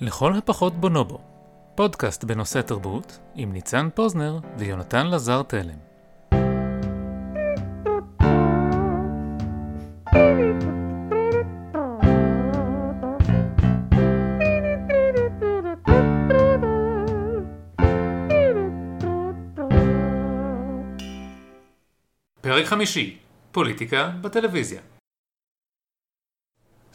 לכל הפחות בונובו, פודקאסט בנושא תרבות עם ניצן פוזנר ויונתן לזר תלם. פרק חמישי, פוליטיקה בטלוויזיה.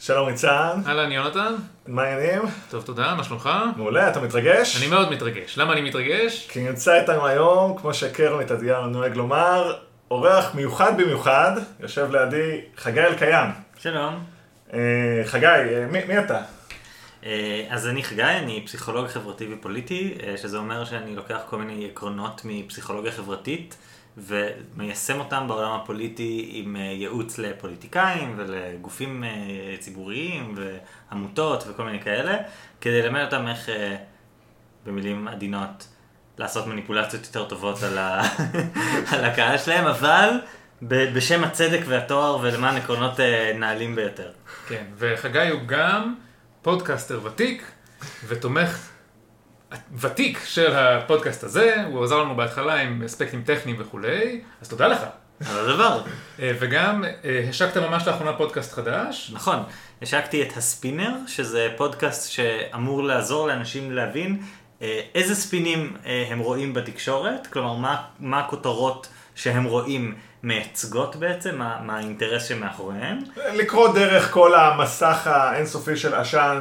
שלום ניצן, אהלן יונתן, מה העניינים? טוב תודה, מה שלומך? מעולה, אתה מתרגש? אני מאוד מתרגש. למה אני מתרגש? כי נמצא איתנו היום, כמו שקרמית אתגר נוהג לומר, אורח מיוחד במיוחד, יושב לידי חגי אלקיים. שלום. אה, חגי, אה, מי, מי אתה? אה, אז אני חגי, אני פסיכולוג חברתי ופוליטי, אה, שזה אומר שאני לוקח כל מיני עקרונות מפסיכולוגיה חברתית ומיישם אותם בעולם הפוליטי עם אה, ייעוץ לפוליטיקאים ולגופים אה, ציבוריים ועמותות וכל מיני כאלה, כדי ללמד אותם איך, אה, במילים עדינות, לעשות מניפולציות יותר טובות על, ה... על הקהל שלהם, אבל בשם הצדק והתואר ולמען עקרונות נעלים ביותר. כן, וחגי הוא גם פודקאסטר ותיק ותומך ותיק של הפודקאסט הזה, הוא עזר לנו בהתחלה עם אספקטים טכניים וכולי, אז תודה לך. על הדבר. אה, וגם אה, השקת ממש לאחרונה פודקאסט חדש, נכון, השקתי את הספינר, שזה פודקאסט שאמור לעזור לאנשים להבין אה, איזה ספינים הם רואים בתקשורת, כלומר מה, מה הכותרות שהם רואים מייצגות בעצם, מה, מה האינטרס שמאחוריהם. לקרוא דרך כל המסך האינסופי של עשן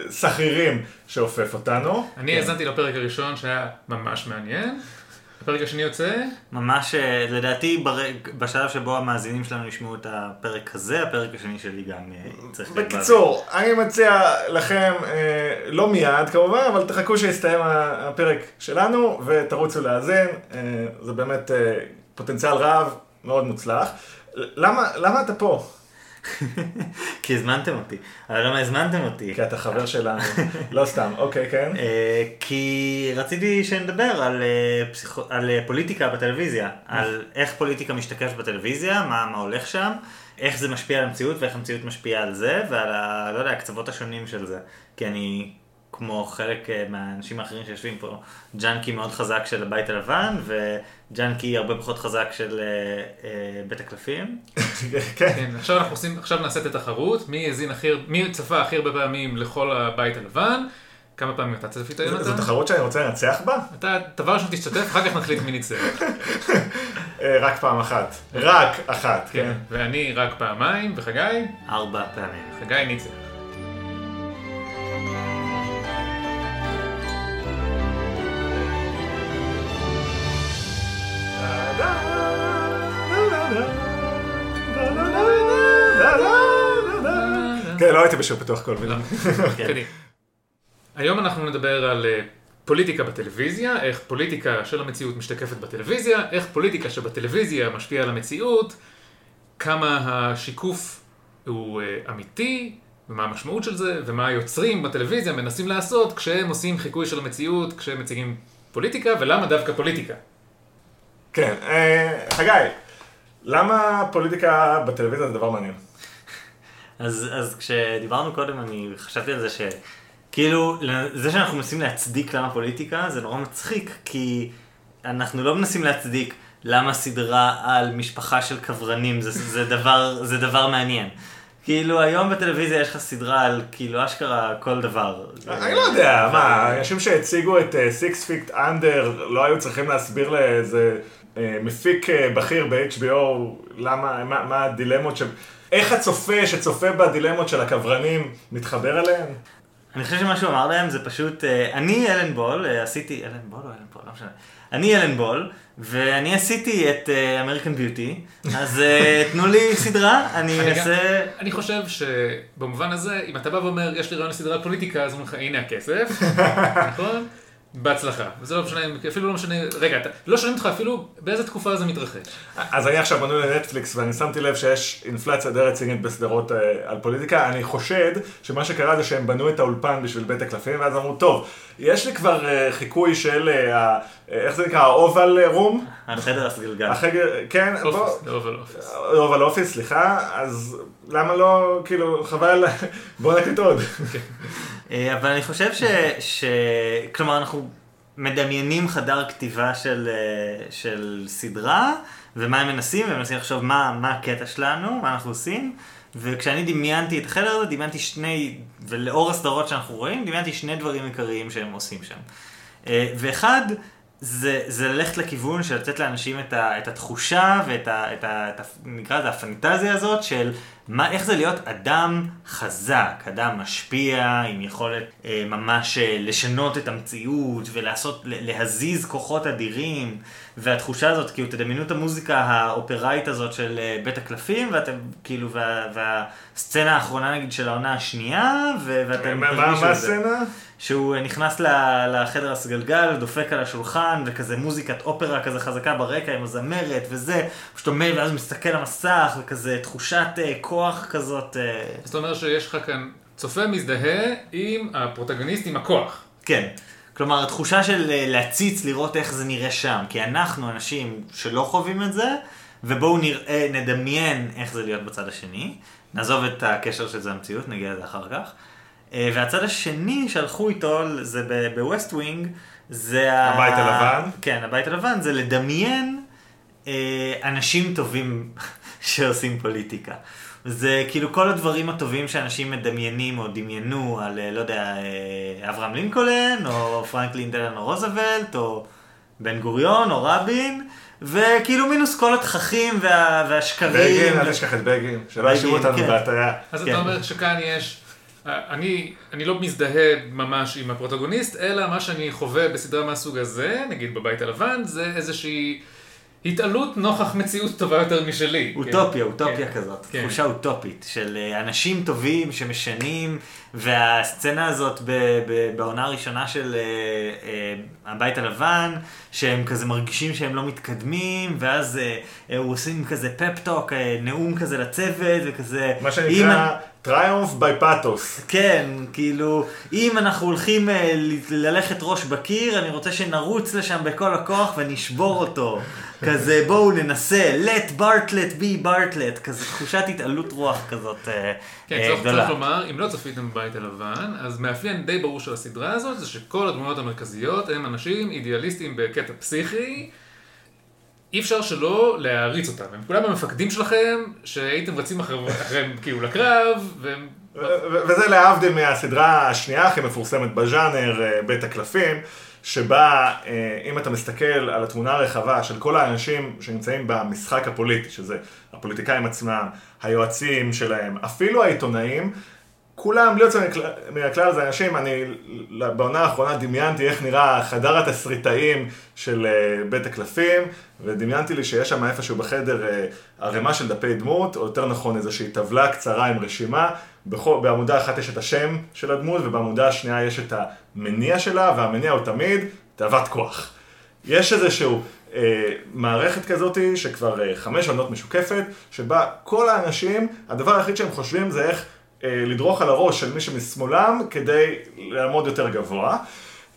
וסחרירים שאופף אותנו. אני האזנתי לפרק הראשון שהיה ממש מעניין, הפרק השני יוצא, ממש, אה, לדעתי, ברג, בשלב שבו המאזינים שלנו ישמעו את הפרק הזה, הפרק השני שלי גם אה, צריך להיות בקיצור, אני מציע לכם, אה, לא מיד כמובן, אבל תחכו שיסתיים הפרק שלנו ותרוצו להאזין, זה באמת פוטנציאל רב, מאוד מוצלח. למה, למה אתה פה? כי הזמנתם אותי. אבל למה הזמנתם אותי? כי אתה חבר שלנו, לא סתם, אוקיי, כן. אה, כי רציתי שנדבר על, אה, פסיכו... על אה, פוליטיקה בטלוויזיה, על איך פוליטיקה משתקף בטלוויזיה, מה, מה הולך שם, איך זה משפיע על המציאות ואיך המציאות משפיעה על זה, ועל ה... לא יודע, הקצוות השונים של זה. כי אני, כמו חלק אה, מהאנשים האחרים שיושבים פה, ג'אנקי מאוד חזק של הבית הלבן, וג'אנקי הרבה פחות חזק של אה, אה, בית הקלפים. כן. כן, עכשיו אנחנו עושים, עכשיו נעשה את התחרות, מי האזין הכי, מי צפה הכי הרבה פעמים לכל הבית הלבן, כמה פעמים אתה צפית זו- יונתן? זו תחרות שאני רוצה לנצח בה? אתה דבר ראשון תשתתף, אחר כך נחליט מי ניצח. רק פעם אחת. רק אחת, כן, כן. ואני רק פעמיים, וחגי? ארבע פעמים. חגי ניצח. לא הייתי בשיר פתוח כל מילה. כן. קדימה. היום אנחנו נדבר על אה, פוליטיקה בטלוויזיה, איך פוליטיקה של המציאות משתקפת בטלוויזיה, איך פוליטיקה שבטלוויזיה משפיעה על המציאות, כמה השיקוף הוא אה, אמיתי, ומה המשמעות של זה, ומה היוצרים בטלוויזיה מנסים לעשות כשהם עושים חיקוי של המציאות, כשהם מציגים פוליטיקה, ולמה דווקא פוליטיקה. כן, אה, חגי, למה פוליטיקה בטלוויזיה זה דבר מעניין? אז, אז כשדיברנו קודם, אני חשבתי על זה שכאילו, זה שאנחנו מנסים להצדיק למה פוליטיקה, זה נורא מצחיק, כי אנחנו לא מנסים להצדיק למה סדרה על משפחה של קברנים, זה, זה, דבר, זה דבר מעניין. כאילו, היום בטלוויזיה יש לך סדרה על כאילו אשכרה כל דבר. אני לא יודע, מה, אנשים שהציגו את סיקס פיקט אנדר לא היו צריכים להסביר לאיזה מפיק אה, בכיר ב-HBO למה, מה מה הדילמות ש... איך הצופה שצופה בדילמות של הקברנים מתחבר אליהן? אני חושב שמה שהוא אמר להם זה פשוט, אה, אני אלן בול, אה, עשיתי, אלן בול או אלן בול, לא משנה. אני אלן בול, ואני עשיתי את אמריקן ביוטי, אז אה, תנו לי סדרה, אני אעשה... אני חושב שבמובן הזה, אם אתה בא ואומר, יש לי רעיון לסדרת פוליטיקה, אז אומרים לך, הנה הכסף, נכון? בהצלחה. וזה לא משנה, אפילו לא משנה, רגע, אתה, לא שואלים אותך אפילו באיזה תקופה זה מתרחש. אז אני עכשיו מנוי לנטפליקס ואני שמתי לב שיש אינפלציה די רצינית בסדרות אה, על פוליטיקה. אני חושד שמה שקרה זה שהם בנו את האולפן בשביל בית הקלפים ואז אמרו, טוב, יש לי כבר אה, חיקוי של, אה, אה, איך זה נקרא, ה Oval Room? החדר הסגלגל. החגר, כן, בוא, office, לא office. Oval Office, סליחה, אז למה לא, כאילו, חבל, בוא נקליט עוד. אה, אבל אני חושב ש... ש... כלומר, אנחנו מדמיינים חדר כתיבה של, אה, של סדרה, ומה הם מנסים, והם מנסים לחשוב מה, מה הקטע שלנו, מה אנחנו עושים. וכשאני דמיינתי את החדר הזה, דמיינתי שני, ולאור הסדרות שאנחנו רואים, דמיינתי שני דברים עיקריים שהם עושים שם. אה, ואחד, זה, זה ללכת לכיוון של לתת לאנשים את, ה, את התחושה ואת ה, את ה, את ה, נקרא לזה הפנטזיה הזאת של מה, איך זה להיות אדם חזק, אדם משפיע, עם יכולת אה, ממש אה, לשנות את המציאות ולעשות, להזיז כוחות אדירים, והתחושה הזאת, כאילו תדמיינו את המוזיקה האופראית הזאת של אה, בית הקלפים, ואתם, כאילו, וה, והסצנה האחרונה נגיד של העונה השנייה, ואתם... מה, מה הסצנה? שהוא נכנס לחדר הסגלגל, דופק על השולחן, וכזה מוזיקת אופרה כזה חזקה ברקע עם הזמרת וזה, פשוט עומד ואז מסתכל על המסך, וכזה תחושת uh, כוח כזאת. Uh... זאת אומרת שיש לך כאן צופה מזדהה עם הפרוטגוניסט, עם הכוח. כן. כלומר, התחושה של uh, להציץ, לראות איך זה נראה שם, כי אנחנו אנשים שלא חווים את זה, ובואו נראה, נדמיין איך זה להיות בצד השני. נעזוב את הקשר של זה למציאות, נגיע לזה אחר כך. אה, והצד השני שהלכו איתו, זה ב West Wing, זה... הבית ה... הלבן? כן, הבית הלבן, זה לדמיין אה, אנשים טובים שעושים פוליטיקה. זה כאילו כל הדברים הטובים שאנשים מדמיינים או דמיינו על, אה, לא יודע, אברהם לינקולן, או פרנקלין דלנו רוזוולט, או בן גוריון, או רבין. וכאילו מינוס כל התככים וה, והשקרים. בגין, אל תשכח את בגין, שלא ישאירו אותנו כן. בהטעיה. אז כן. אתה אומר שכאן יש אני, אני לא מזדהה ממש עם הפרוטגוניסט, אלא מה שאני חווה בסדרה מהסוג הזה, נגיד בבית הלבן, זה איזושהי התעלות נוכח מציאות טובה יותר משלי. אוטופיה, כן. אוטופיה כן. כזאת, כן. תחושה אוטופית של אה, אנשים טובים שמשנים, והסצנה הזאת ב, ב, בעונה הראשונה של uh, uh, הבית הלבן, שהם כזה מרגישים שהם לא מתקדמים, ואז uh, uh, הוא עושים כזה פפטוק, uh, נאום כזה לצוות, וכזה... מה שנקרא... טריומף בי פאטוס. כן, כאילו, אם אנחנו הולכים ללכת ראש בקיר, אני רוצה שנרוץ לשם בכל הכוח ונשבור אותו. כזה, בואו ננסה, let Bartlett be Bartlett, כזה תחושת התעלות רוח כזאת uh, כן, uh, גדולה. צריך לומר, אם לא צפיתם בבית הלבן, אז מאפיין די ברור של הסדרה הזאת, זה שכל הדמויות המרכזיות הם אנשים אידיאליסטים בקטע פסיכי. אי אפשר שלא להעריץ אותם, הם כולם המפקדים שלכם, שהייתם רצים אחריהם כאילו לקרב, והם... וזה להבדיל מהסדרה השנייה הכי מפורסמת בז'אנר, אה, בית הקלפים, שבה אה, אם אתה מסתכל על התמונה הרחבה של כל האנשים שנמצאים במשחק הפוליטי, שזה הפוליטיקאים עצמם, היועצים שלהם, אפילו העיתונאים, כולם, בלי יוצא מהכלל זה אנשים, אני בעונה האחרונה דמיינתי איך נראה חדר התסריטאים של אה, בית הקלפים, ודמיינתי לי שיש שם איפשהו בחדר אה, ערימה של דפי דמות, או יותר נכון איזושהי טבלה קצרה עם רשימה, בכל, בעמודה אחת יש את השם של הדמות, ובעמודה השנייה יש את המניע שלה, והמניע הוא תמיד תאוות כוח. יש איזשהו אה, מערכת כזאת שכבר אה, חמש עונות משוקפת, שבה כל האנשים, הדבר היחיד שהם חושבים זה איך לדרוך על הראש של מי שמשמאלם כדי לעמוד יותר גבוה.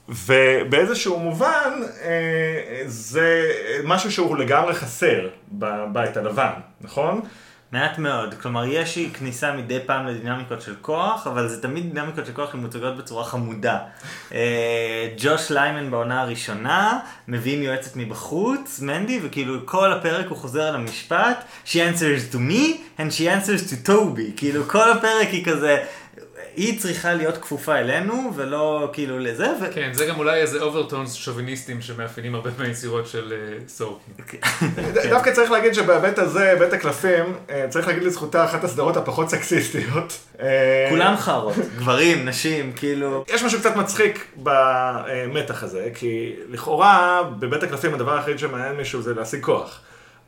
ובאיזשהו מובן אה, זה משהו שהוא לגמרי חסר בבית הלבן, נכון? מעט מאוד, כלומר יש כניסה מדי פעם לדינמיקות של כוח, אבל זה תמיד דינמיקות של כוח שמוצגות בצורה חמודה. אה, ג'וש ליימן בעונה הראשונה, מביאים יועצת מבחוץ, מנדי, וכאילו כל הפרק הוא חוזר על המשפט, She answers to me and she answers to Toby, כאילו כל הפרק היא כזה... היא צריכה להיות כפופה אלינו, ולא כאילו לזה. ו... כן, זה גם אולי איזה overtones שוביניסטים שמאפיינים הרבה מהיצירות של uh, סורקין. כן. דווקא צריך להגיד שבהיבט הזה, בית הקלפים, אה, צריך להגיד לזכותה אחת הסדרות הפחות סקסיסטיות. אה, כולם חארות, גברים, נשים, כאילו... יש משהו קצת מצחיק במתח הזה, כי לכאורה בבית הקלפים הדבר היחיד שמעניין מישהו זה להשיג כוח.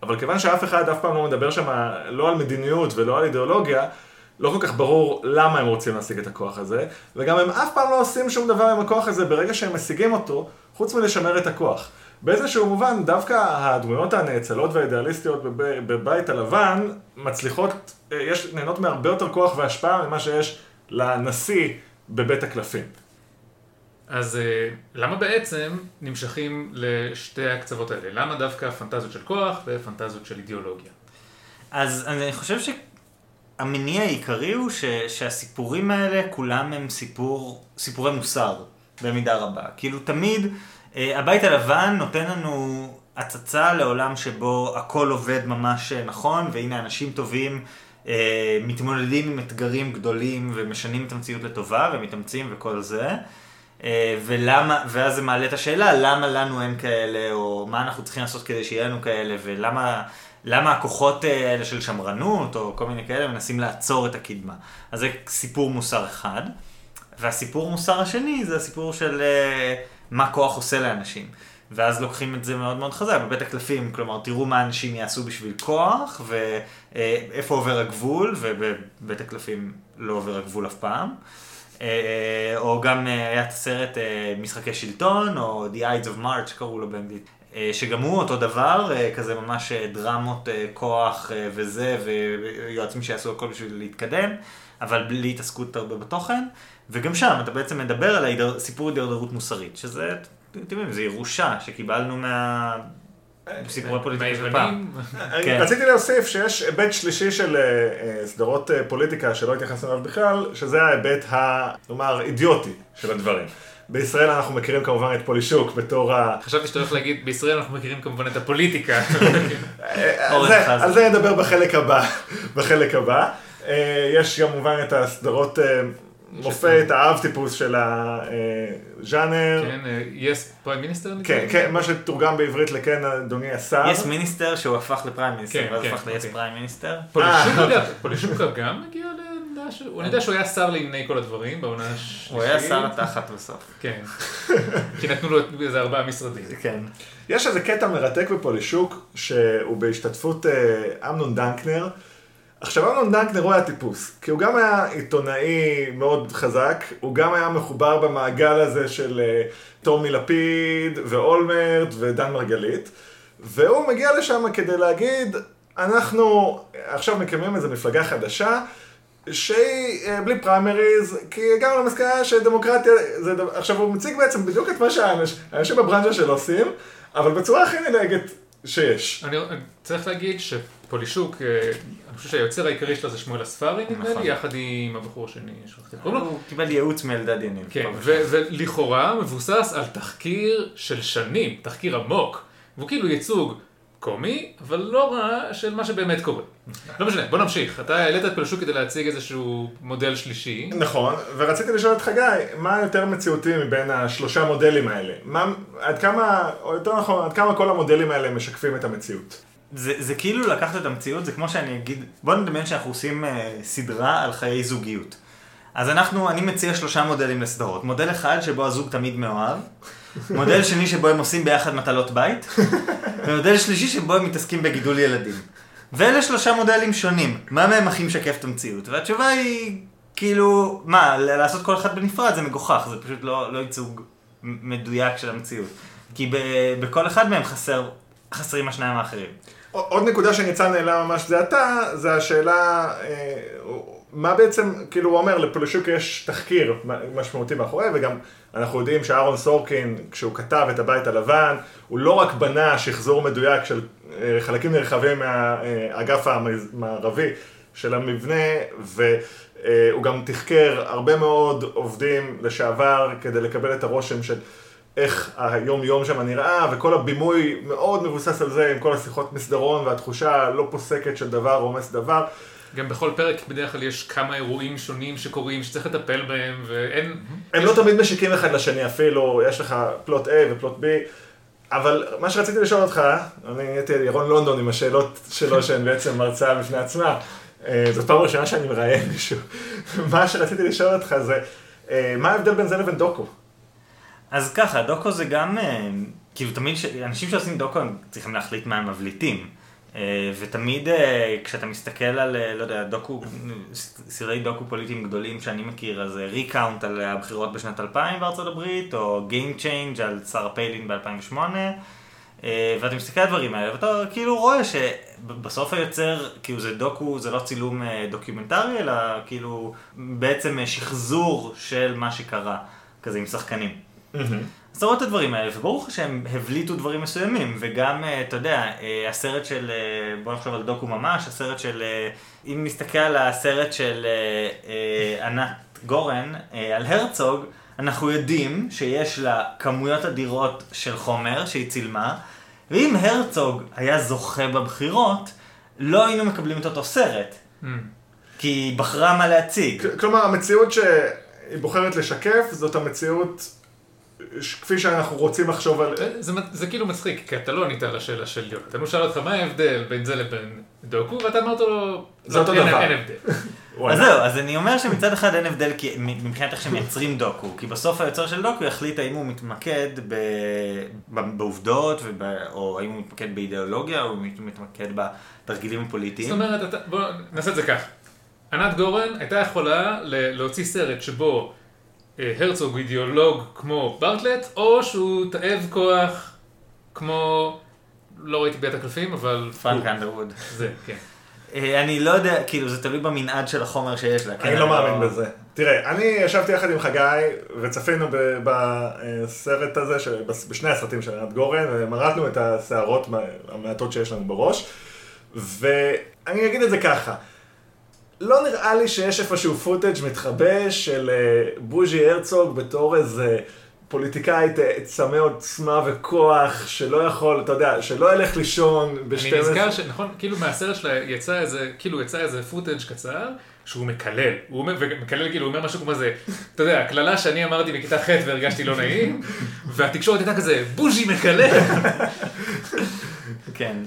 אבל כיוון שאף אחד אף פעם לא מדבר שם לא על מדיניות ולא על אידיאולוגיה, לא כל כך ברור למה הם רוצים להשיג את הכוח הזה, וגם הם אף פעם לא עושים שום דבר עם הכוח הזה ברגע שהם משיגים אותו, חוץ מלשמר את הכוח. באיזשהו מובן, דווקא הדמויות הנאצלות והאידיאליסטיות בבית הלבן מצליחות, אה, יש, נהנות מהרבה יותר כוח והשפעה ממה שיש לנשיא בבית הקלפים. אז אה, למה בעצם נמשכים לשתי הקצוות האלה? למה דווקא פנטזיות של כוח ופנטזיות של אידיאולוגיה? אז אני חושב ש... המניע העיקרי הוא ש, שהסיפורים האלה כולם הם סיפור, סיפורי מוסר, במידה רבה. כאילו תמיד אה, הבית הלבן נותן לנו הצצה לעולם שבו הכל עובד ממש אה, נכון, והנה אנשים טובים אה, מתמודדים עם אתגרים גדולים ומשנים את המציאות לטובה ומתאמצים וכל זה. אה, ולמה, ואז זה מעלה את השאלה, למה לנו אין כאלה, או מה אנחנו צריכים לעשות כדי שיהיה לנו כאלה, ולמה למה הכוחות האלה של שמרנות, או כל מיני כאלה, מנסים לעצור את הקדמה. אז זה סיפור מוסר אחד. והסיפור מוסר השני זה הסיפור של uh, מה כוח עושה לאנשים. ואז לוקחים את זה מאוד מאוד חזק בבית הקלפים, כלומר תראו מה אנשים יעשו בשביל כוח ואיפה עובר הגבול, ובבית הקלפים לא עובר הגבול אף פעם. אה, או גם אה, היה את הסרט משחקי שלטון, או The Ides of March קראו לו באנגלית, שגם הוא אותו דבר, כזה ממש דרמות כוח וזה, ויועצים שיעשו הכל בשביל להתקדם, אבל בלי התעסקות הרבה בתוכן. וגם שם אתה בעצם מדבר על ההידר... סיפור הידרדרות מוסרית, שזה, אתם יודעים, זה ירושה שקיבלנו מה... סיפורי פוליטיקה של פעם. כן. רציתי להוסיף שיש היבט שלישי של אה, אה, סדרות אה, פוליטיקה שלא התייחסנו אליו בכלל, שזה ההיבט, נאמר, אידיוטי של הדברים. בישראל אנחנו מכירים כמובן את פולישוק בתור ה... חשבתי שאתה הולך להגיד, בישראל אנחנו מכירים כמובן את הפוליטיקה. על זה נדבר בחלק הבא. בחלק הבא. יש כמובן את הסדרות מופת, האב טיפוס של הז'אנר. כן, Yes Prime Minister? כן, כן, מה שתורגם בעברית לכן אדוני השר. Yes Minister שהוא הפך ל Prime Minister, ואז הפך ל Yes Prime Minister. פולישוקה גם הגיע לעמדה של... אני יודע שהוא היה שר לענייני כל הדברים בעונה השלישית. הוא היה שר התחת בסוף. כן. כי נתנו לו איזה ארבעה משרדים. כן. יש איזה קטע מרתק בפולישוק, שהוא בהשתתפות אמנון דנקנר. עכשיו אמנון דנקנר הוא היה טיפוס, כי הוא גם היה עיתונאי מאוד חזק, הוא גם היה מחובר במעגל הזה של uh, טומי לפיד ואולמרט ודן מרגלית, והוא מגיע לשם כדי להגיד, אנחנו עכשיו מקימים איזו מפלגה חדשה, שהיא uh, בלי פריימריז, כי הגענו למסקנה שדמוקרטיה, זה, עכשיו הוא מציג בעצם בדיוק את מה שהאנשים בברנז'ה שלו עושים, אבל בצורה הכי נלהגת שיש. אני צריך להגיד שפולישוק, אני חושב שהיוצר העיקרי שלו זה שמואל אספרי נדמה לי, יחד עם הבחור השני, שכחתי קוראים לו. הוא קיבל ייעוץ מאלדד יניב. כן, ולכאורה מבוסס על תחקיר של שנים, תחקיר עמוק, והוא כאילו ייצוג קומי, אבל לא רע של מה שבאמת קורה. לא משנה, בוא נמשיך. אתה העלית את פלשוק כדי להציג איזשהו מודל שלישי. נכון, ורציתי לשאול את חגי, מה יותר מציאותי מבין השלושה מודלים האלה? מה, עד כמה, או יותר נכון, עד כמה כל המודלים האלה משקפים את המציאות? זה, זה כאילו לקחת את המציאות, זה כמו שאני אגיד, בוא נדמיין שאנחנו עושים אה, סדרה על חיי זוגיות. אז אנחנו, אני מציע שלושה מודלים לסדרות. מודל אחד שבו הזוג תמיד מאוהב, מודל שני שבו הם עושים ביחד מטלות בית, ומודל שלישי שבו הם מתעסקים בגידול ילדים. ואלה שלושה מודלים שונים, מה מהם הכי משקף את המציאות? והתשובה היא, כאילו, מה, לעשות כל אחד בנפרד זה מגוחך, זה פשוט לא, לא ייצוג מדויק של המציאות. כי ב, בכל אחד מהם חסר, חסרים השניים האחרים. עוד נקודה שניצן העלה ממש זה עתה, זה השאלה, אה, מה בעצם, כאילו הוא אומר, לפולישוק יש תחקיר משמעותי מאחורי, וגם אנחנו יודעים שאהרון סורקין, כשהוא כתב את הבית הלבן, הוא לא רק בנה שחזור מדויק של אה, חלקים נרחבים מהאגף המערבי של המבנה, והוא גם תחקר הרבה מאוד עובדים לשעבר כדי לקבל את הרושם של איך היום יום שם נראה, וכל הבימוי מאוד מבוסס על זה, עם כל השיחות מסדרון והתחושה הלא פוסקת של דבר רומס דבר. גם בכל פרק בדרך כלל יש כמה אירועים שונים שקורים, שצריך לטפל בהם, ואין... הם לא תמיד משיקים אחד לשני אפילו, יש לך פלוט A ופלוט B, אבל מה שרציתי לשאול אותך, אני הייתי ירון לונדון עם השאלות שלו שהן בעצם מרצאה בפני עצמה. אה, זאת פעם ראשונה שאני מראיין מישהו. מה שרציתי לשאול אותך זה, אה, מה ההבדל בין זה לבין דוקו? אז ככה, דוקו זה גם, אה, כאילו תמיד, אנשים שעושים דוקו הם צריכים להחליט מה הם מבליטים. אה, ותמיד אה, כשאתה מסתכל על, לא יודע, דוקו, סרטי דוקו פוליטיים גדולים שאני מכיר, אז Recount על הבחירות בשנת 2000 בארצות הברית, או Game Change על שרה פיילין ב-2008, ואתה מסתכל על הדברים האלה, ואתה כאילו רואה שבסוף היוצר, כאילו זה דוקו, זה לא צילום דוקימנטרי, אלא כאילו בעצם שחזור של מה שקרה, כזה עם שחקנים. Mm-hmm. אז אתה רואה את הדברים האלה, וברור לך שהם הבליטו דברים מסוימים, וגם, אה, אתה יודע, אה, הסרט של, אה, בוא נחשוב על דוקו ממש, הסרט של, אם נסתכל על הסרט של ענת גורן, על הרצוג, אנחנו יודעים שיש לה כמויות אדירות של חומר שהיא צילמה, ואם הרצוג היה זוכה בבחירות, לא היינו מקבלים את אותו סרט. Mm. כי היא בחרה מה להציג. כלומר, המציאות שהיא בוחרת לשקף, זאת המציאות כפי שאנחנו רוצים לחשוב על... זה, זה, זה כאילו מצחיק, כי אתה לא ענית על השאלה של יונתן. הוא שאל אותך מה ההבדל בין זה לבין דוקו, ואתה אמרת לו, זה לא, אותו אין, דבר." אין הבדל. אז זהו, אז אני אומר שמצד אחד אין הבדל כי- מבחינת איך שמייצרים דוקו, כי בסוף היוצר של דוקו יחליט האם הוא מתמקד ב... ב- בעובדות, וב... או האם הוא מתמקד באידיאולוגיה, או הוא מת- מתמקד בתרגילים זאת הפוליטיים. אומרת, אתה, בוא נעשה את זה כך. ענת גורן הייתה יכולה ל- להוציא סרט שבו הרצוג הוא אידיאולוג כמו ברטלט, או שהוא תאב כוח כמו, לא ראיתי בית הקלפים, אבל... פרנק אנדרווד. זה, כן. אה, אני לא יודע, כאילו זה תלוי במנעד של החומר שיש לה. כן? אני לא מאמין בזה. תראה, אני ישבתי יחד עם חגי, וצפינו ב- בסרט הזה, בשני הסרטים של ענת גורן, ומרדנו את השערות מה- המעטות שיש לנו בראש, ואני אגיד את זה ככה. לא נראה לי שיש איפשהו פוטאג' מתחבא של אה, בוז'י הרצוג בתור איזה פוליטיקאי צמא עוצמה וכוח, שלא יכול, אתה יודע, שלא ילך לישון ב-12... אני נזכר שנכון, כאילו מהסרט שלה יצא איזה, כאילו יצא איזה פוטאג' קצר, שהוא מקלל, הוא אומר, ומקלל כאילו, הוא אומר משהו כמו זה, אתה יודע, קללה שאני אמרתי בכיתה ח' והרגשתי לא נעים, והתקשורת הייתה כזה, בוז'י מקלל. כן.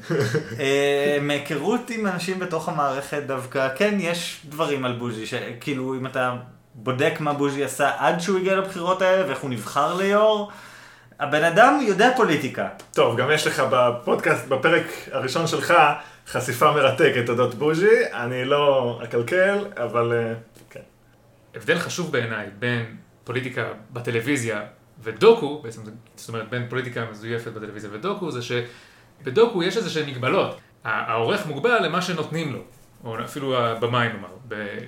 אה, מהיכרות עם אנשים בתוך המערכת דווקא, כן, יש דברים על בוז'י, שכאילו אם אתה בודק מה בוז'י עשה עד שהוא הגיע לבחירות האלה ואיך הוא נבחר ליו"ר, הבן אדם יודע פוליטיקה. טוב, גם יש לך בפודקאסט, בפרק הראשון שלך, חשיפה מרתקת אודות בוז'י, אני לא אקלקל, אבל אה, כן. הבדל חשוב בעיניי בין פוליטיקה בטלוויזיה ודוקו, בעצם זאת אומרת בין פוליטיקה מזויפת בטלוויזיה ודוקו, זה שבדוקו יש איזה שהן מגבלות. העורך מוגבל למה שנותנים לו, או אפילו הבמאי נאמר. ב-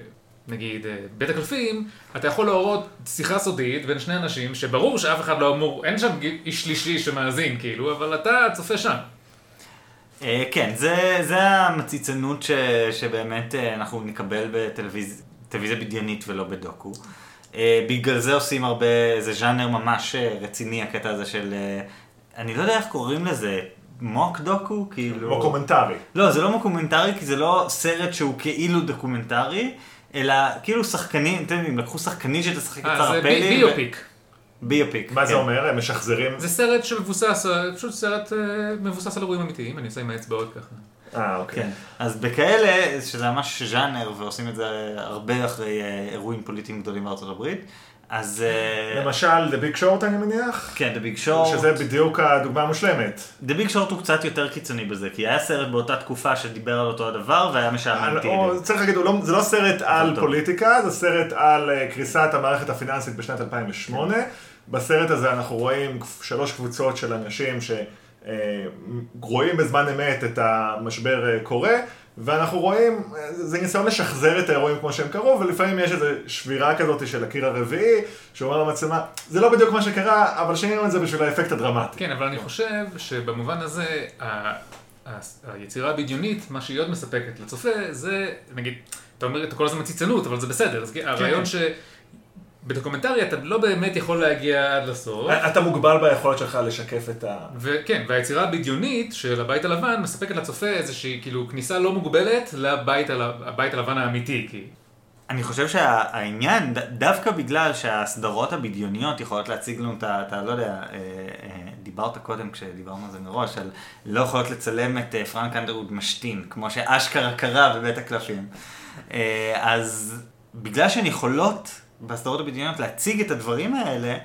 נגיד אה, בית הקלפים, אתה יכול להורות שיחה סודית בין שני אנשים שברור שאף אחד לא אמור, אין שם איש שלישי שמאזין כאילו, אבל אתה צופה שם. אה, כן, זה, זה המציצנות ש, שבאמת אה, אנחנו נקבל בטלוויזיה בדיונית ולא בדוקו. בגלל זה עושים הרבה, זה ז'אנר ממש רציני הקטע הזה של, אני לא יודע איך קוראים לזה, mock דוקו? כאילו... מוקומנטרי. לא, זה לא מוקומנטרי, כי זה לא סרט שהוא כאילו דוקומנטרי, אלא כאילו שחקנים, אתם יודעים, לקחו שחקנית שתשחק את אה, שרה זה biopic. Biopic. מה זה כן. אומר? הם משחזרים? זה סרט שמבוסס, על- פשוט סרט אה, מבוסס על אירועים אמיתיים, אני עושה עם האצבעות ככה. אה, אוקיי. כן, אז בכאלה, שזה ממש ז'אנר, ועושים את זה הרבה אחרי אה, אירועים פוליטיים גדולים בארצות הברית, אז אה, למשל, The Big Short אני מניח? כן, The Big Short, שזה בדיוק הדוגמה המושלמת. The Big Short הוא קצת יותר קיצוני בזה, כי היה סרט באותה תקופה שדיבר על אותו הדבר, והיה משעמם טילים. צריך להגיד, לא- זה לא סרט על טוב. פוליטיקה, זה סרט על אה, קריסת המערכת הפיננסית בשנת 2008. בסרט הזה אנחנו רואים שלוש קבוצות של אנשים שרואים בזמן אמת את המשבר אה, קורה, ואנחנו רואים, זה ניסיון לשחזר את האירועים כמו שהם קרו, ולפעמים יש איזו שבירה כזאת של הקיר הרביעי, שאומר למצלמה, זה לא בדיוק מה שקרה, אבל שינינו את זה בשביל האפקט הדרמטי. כן, אבל אני חושב שבמובן הזה, ה- היצירה הבדיונית, מה שהיא עוד מספקת לצופה, זה, נגיד, אתה אומר, אתה כל הזמן מציצנות, אבל זה בסדר. אז הרעיון שבדוקומנטרי אתה לא באמת יכול להגיע עד לסוף. אתה מוגבל ביכולת שלך לשקף את ה... וכן, והיצירה הבדיונית של הבית הלבן מספקת לצופה איזושהי כאילו כניסה לא מוגבלת לבית הל- הבית הלבן האמיתי. כי... אני חושב שהעניין, ד- דווקא בגלל שהסדרות הבדיוניות יכולות להציג לנו את ה... אתה לא יודע, אה, אה, דיברת קודם כשדיברנו על זה מראש, על לא יכולות לצלם את אה, פרנק אנדרווד משתין, כמו שאשכרה קרה בבית הקלפים. אה, אז בגלל שהן יכולות בסדרות הבדיוניות להציג את הדברים האלה,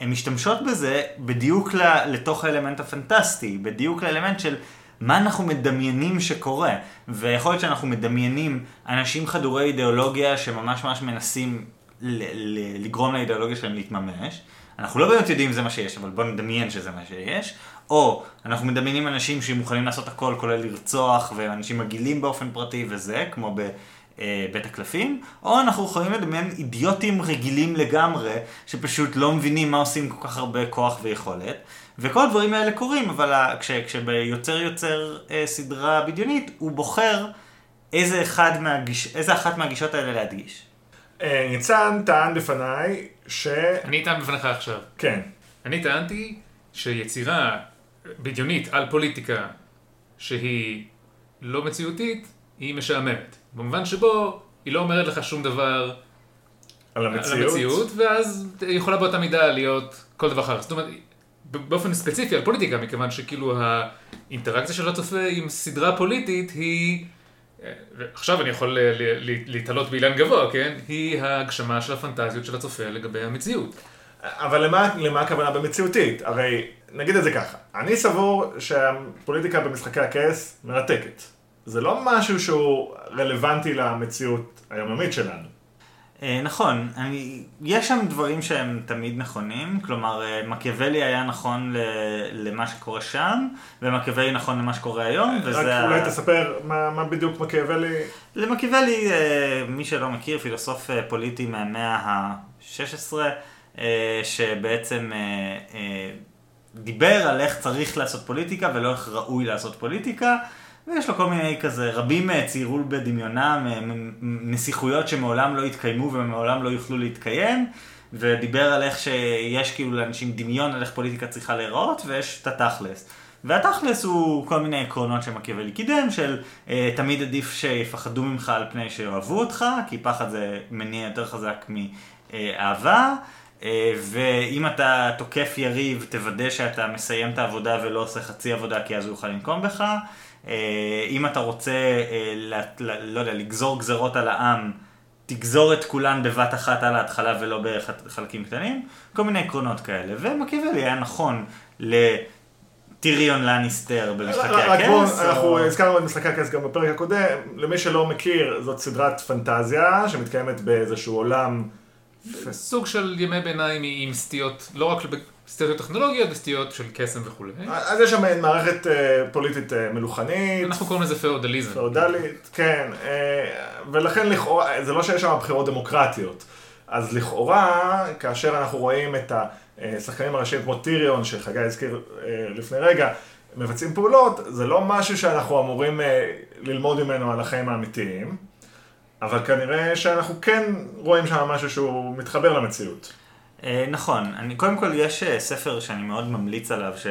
הן משתמשות בזה בדיוק לתוך האלמנט הפנטסטי, בדיוק לאלמנט של מה אנחנו מדמיינים שקורה. ויכול להיות שאנחנו מדמיינים אנשים חדורי אידיאולוגיה שממש ממש מנסים לגרום לאידיאולוגיה שלהם להתממש. אנחנו לא באמת יודעים אם זה מה שיש, אבל בואו נדמיין שזה מה שיש. או אנחנו מדמיינים אנשים שמוכנים לעשות הכל, כולל לרצוח, ואנשים מגעילים באופן פרטי וזה, כמו ב... אה, בית הקלפים, או אנחנו יכולים לדמיין אידיוטים רגילים לגמרי, שפשוט לא מבינים מה עושים כל כך הרבה כוח ויכולת. וכל הדברים האלה קורים, אבל כש, כשביוצר יוצר אה, סדרה בדיונית, הוא בוחר איזה, אחד מהגיש, איזה אחת מהגישות האלה להדגיש. אה, ניצן טען בפניי ש... אני אטען בפניך עכשיו. כן. אני טענתי שיצירה בדיונית על פוליטיקה שהיא לא מציאותית, היא משעממת. במובן שבו היא לא אומרת לך שום דבר על על המציאות. המציאות, ואז היא יכולה באותה מידה להיות כל דבר אחר. זאת אומרת, באופן ספציפי על פוליטיקה, מכיוון שכאילו האינטראקציה של הצופה עם סדרה פוליטית היא, עכשיו אני יכול להתעלות באילן גבוה, כן? היא ההגשמה של הפנטזיות של הצופה לגבי המציאות. אבל למה, למה הכוונה במציאותית? הרי, נגיד את זה ככה, אני סבור שהפוליטיקה במשחקי הכס מרתקת. זה לא משהו שהוא רלוונטי למציאות היומיומית שלנו. אה, נכון, אני, יש שם דברים שהם תמיד נכונים, כלומר אה, מקיאוולי היה נכון ל, למה שקורה שם, ומקיאוולי נכון למה שקורה היום, וזה... רק אולי תספר מה, מה בדיוק מקיאוולי... למקיאוולי, אה, מי שלא מכיר, פילוסוף פוליטי מהמאה ה-16, אה, שבעצם דיבר על איך צריך לעשות פוליטיקה ולא איך ראוי לעשות פוליטיקה, ויש לו כל מיני כזה, רבים אה, ציירו בדמיונם אה, נסיכויות שמעולם לא התקיימו ומעולם לא יוכלו להתקיים, ודיבר על איך שיש כאילו לאנשים דמיון על איך פוליטיקה צריכה להיראות, ויש את התכלס. והתכלס הוא כל מיני עקרונות שמקיאוולי קידם, של אה, תמיד עדיף שיפחדו ממך על פני שאוהבו אותך, כי פחד זה מניע יותר חזק מאהבה, אה, ואם אתה תוקף יריב, תוודא שאתה מסיים את העבודה ולא עושה חצי עבודה, כי אז הוא יוכל לנקום בך. אה, אם אתה רוצה, אה, ל, ל, לא יודע, לגזור גזרות על העם, תגזור את כולן בבת אחת על ההתחלה ולא בחלקים קטנים, כל מיני עקרונות כאלה. ומקיאוולי היה נכון לטיריון לניסטר במשחקי הכס. אנחנו הזכרנו את משחקי הכס גם בפרק הקודם, למי שלא מכיר, זאת סדרת פנטזיה שמתקיימת באיזשהו עולם סוג של ימי ביניים עם סטיות, לא רק סטיות טכנולוגיות, סטיות של קסם וכולי. אז יש שם מערכת אה, פוליטית אה, מלוכנית, אנחנו קוראים לזה פאודליזם. פאודלית, כן, אה, ולכן לכאורה, זה לא שיש שם בחירות דמוקרטיות. אז לכאורה, כאשר אנחנו רואים את השחקנים הראשיים כמו טיריון, שחגי הזכיר לפני רגע, מבצעים פעולות, זה לא משהו שאנחנו אמורים ללמוד ממנו על החיים האמיתיים, אבל כנראה שאנחנו כן רואים שם משהו שהוא מתחבר למציאות. אה, נכון, אני, קודם כל יש אה, ספר שאני מאוד ממליץ עליו, ש...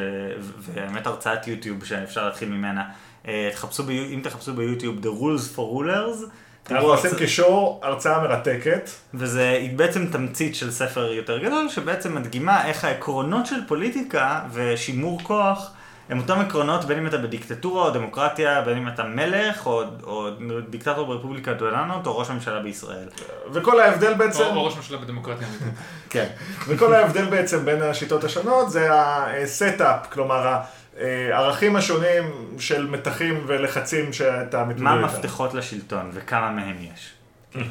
והאמת הרצאת יוטיוב שאפשר להתחיל ממנה. אה, תחפשו ב... אם תחפשו ביוטיוב The Rules for Rulers, אנחנו עושים הרצ- קישור, הרצאה מרתקת. וזה בעצם תמצית של ספר יותר גדול, שבעצם מדגימה איך העקרונות של פוליטיקה ושימור כוח הם אותם עקרונות בין אם אתה בדיקטטורה או דמוקרטיה, בין אם אתה מלך או, או דיקטטור ברפובליקה דולנות או ראש ממשלה בישראל. וכל ההבדל בעצם... או או ראש ממשלה בדמוקרטיה. כן. וכל ההבדל בעצם בין השיטות השונות זה ה setup, כלומר הערכים השונים של מתחים ולחצים שאתה מתמודד מה איתם. המפתחות לשלטון וכמה מהם יש.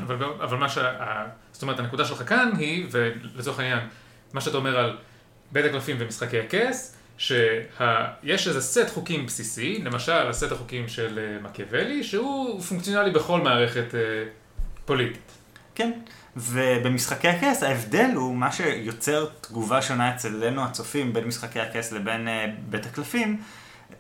אבל, אבל מה שה... זאת אומרת, הנקודה שלך כאן היא, ולצורך העניין, מה שאתה אומר על בית הקלפים ומשחקי הכס, שיש איזה סט חוקים בסיסי, למשל הסט החוקים של אה, מקיאוולי, שהוא פונקציונלי בכל מערכת אה, פוליטית. כן, ובמשחקי הכס ההבדל הוא מה שיוצר תגובה שונה אצלנו הצופים בין משחקי הכס לבין uh, בית הקלפים,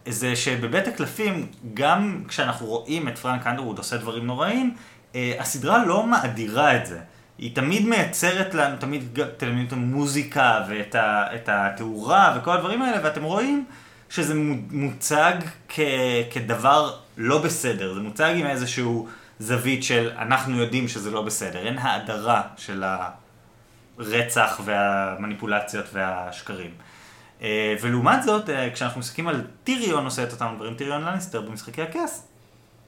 זה שבבית הקלפים, גם כשאנחנו רואים את פרנק אנדרווד עושה דברים נוראים, uh, הסדרה לא מאדירה את זה. היא תמיד מייצרת לנו, תמיד תלמיד את המוזיקה ואת ה, את התאורה וכל הדברים האלה, ואתם רואים שזה מו- מוצג כ, כדבר לא בסדר, זה מוצג עם איזשהו זווית של אנחנו יודעים שזה לא בסדר, אין האדרה של הרצח והמניפולציות והשקרים. אה, ולעומת זאת, אה, כשאנחנו מסתכלים על טיריון עושה את אותם דברים, טיריון לניסטר במשחקי הכס,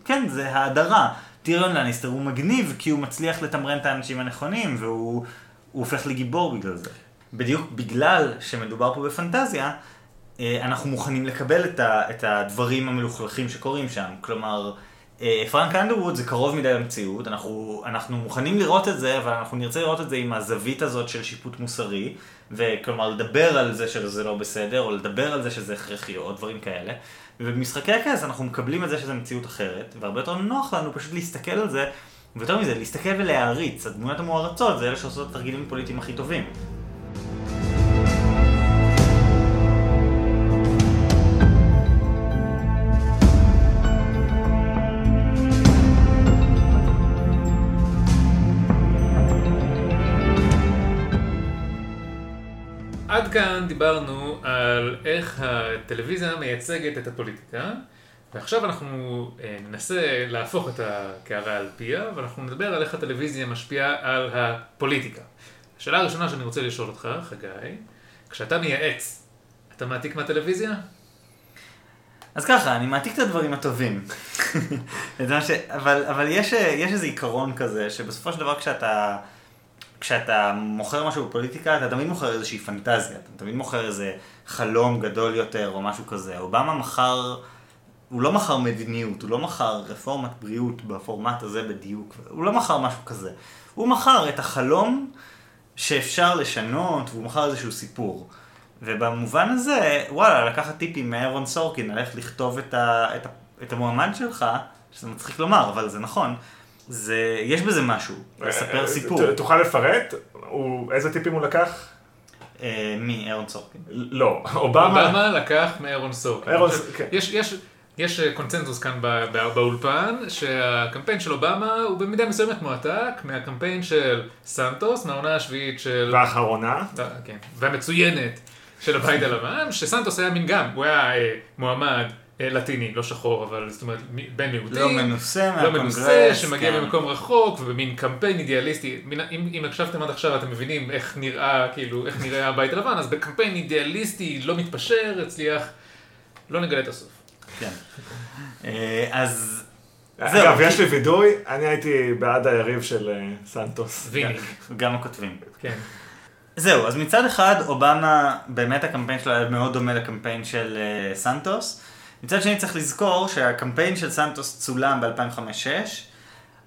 כן, זה האדרה. טיריון לניסטר הוא מגניב כי הוא מצליח לתמרן את האנשים הנכונים והוא הוא הופך לגיבור בגלל זה. בדיוק בגלל שמדובר פה בפנטזיה, אה, אנחנו מוכנים לקבל את, ה, את הדברים המלוכלכים שקורים שם. כלומר, אה, פרנק אנדרווד זה קרוב מדי למציאות, אנחנו, אנחנו מוכנים לראות את זה, אבל אנחנו נרצה לראות את זה עם הזווית הזאת של שיפוט מוסרי, וכלומר לדבר על זה שזה לא בסדר, או לדבר על זה שזה הכרחי, או דברים כאלה. ובמשחקי הכס אנחנו מקבלים את זה שזה מציאות אחרת, והרבה יותר נוח לנו פשוט להסתכל על זה ויותר מזה, להסתכל ולהעריץ. הדמויות המוערצות זה אלה שעושות את התרגילים הפוליטיים הכי טובים. עד כאן דיברנו על איך הטלוויזיה מייצגת את הפוליטיקה, ועכשיו אנחנו אה, ננסה להפוך את הקערה על פיה, ואנחנו נדבר על איך הטלוויזיה משפיעה על הפוליטיקה. השאלה הראשונה שאני רוצה לשאול אותך, חגי, כשאתה מייעץ, אתה מעתיק מהטלוויזיה? אז ככה, אני מעתיק את הדברים הטובים. ש... אבל, אבל יש, יש איזה עיקרון כזה, שבסופו של דבר כשאתה, כשאתה מוכר משהו בפוליטיקה, אתה תמיד מוכר איזושהי פנטזיה, אתה תמיד מוכר איזה חלום גדול יותר או משהו כזה. אובמה מכר, הוא לא מכר מדיניות, הוא לא מכר רפורמת בריאות בפורמט הזה בדיוק, הוא לא מכר משהו כזה. הוא מכר את החלום שאפשר לשנות, והוא מכר איזשהו סיפור. ובמובן הזה, וואלה, לקחת טיפים מאירון סורקין על איך לכתוב את, ה, את, ה, את המועמד שלך, שזה מצחיק לומר, אבל זה נכון, זה, יש בזה משהו, לספר סיפור. ת- תוכל לפרט? הוא- איזה טיפים הוא לקח? מי? אירון סורקין. לא, אובמה. אובמה לקח מאירון סורקין. יש, יש, יש אה, קונצנזוס כאן באולפן, שהקמפיין של אובמה הוא במידה מסוימת מועתק מהקמפיין של סנטוס, מהעונה השביעית של... והאחרונה. כן, והמצוינת של הבית הלבן, שסנטוס היה מין גם, הוא היה אה, מועמד לטיני, לא שחור, אבל זאת אומרת בן מיעוטים. לא מנוסה לא מהקונגרס. מנוסה, שמגיע כן. ממקום רחוק, ובמין קמפיין אידיאליסטי. מן- אם, אם הקשבתם עד עכשיו, אתם מבינים איך נראה, כאילו, איך נראה הבית הלבן, אז בקמפיין אידיאליסטי, לא מתפשר, הצליח, לא נגלה את הסוף. כן. אה, אז... זהו, אגב, יש לי וידוי, אני הייתי בעד היריב של אה, סנטוס. ויניק, גם הכותבים. כן. זהו, אז מצד אחד, אובמה, באמת הקמפיין שלו היה מאוד דומה לקמפיין של uh, סנטוס. מצד שני צריך לזכור שהקמפיין של סנטוס צולם ב-2005-2006.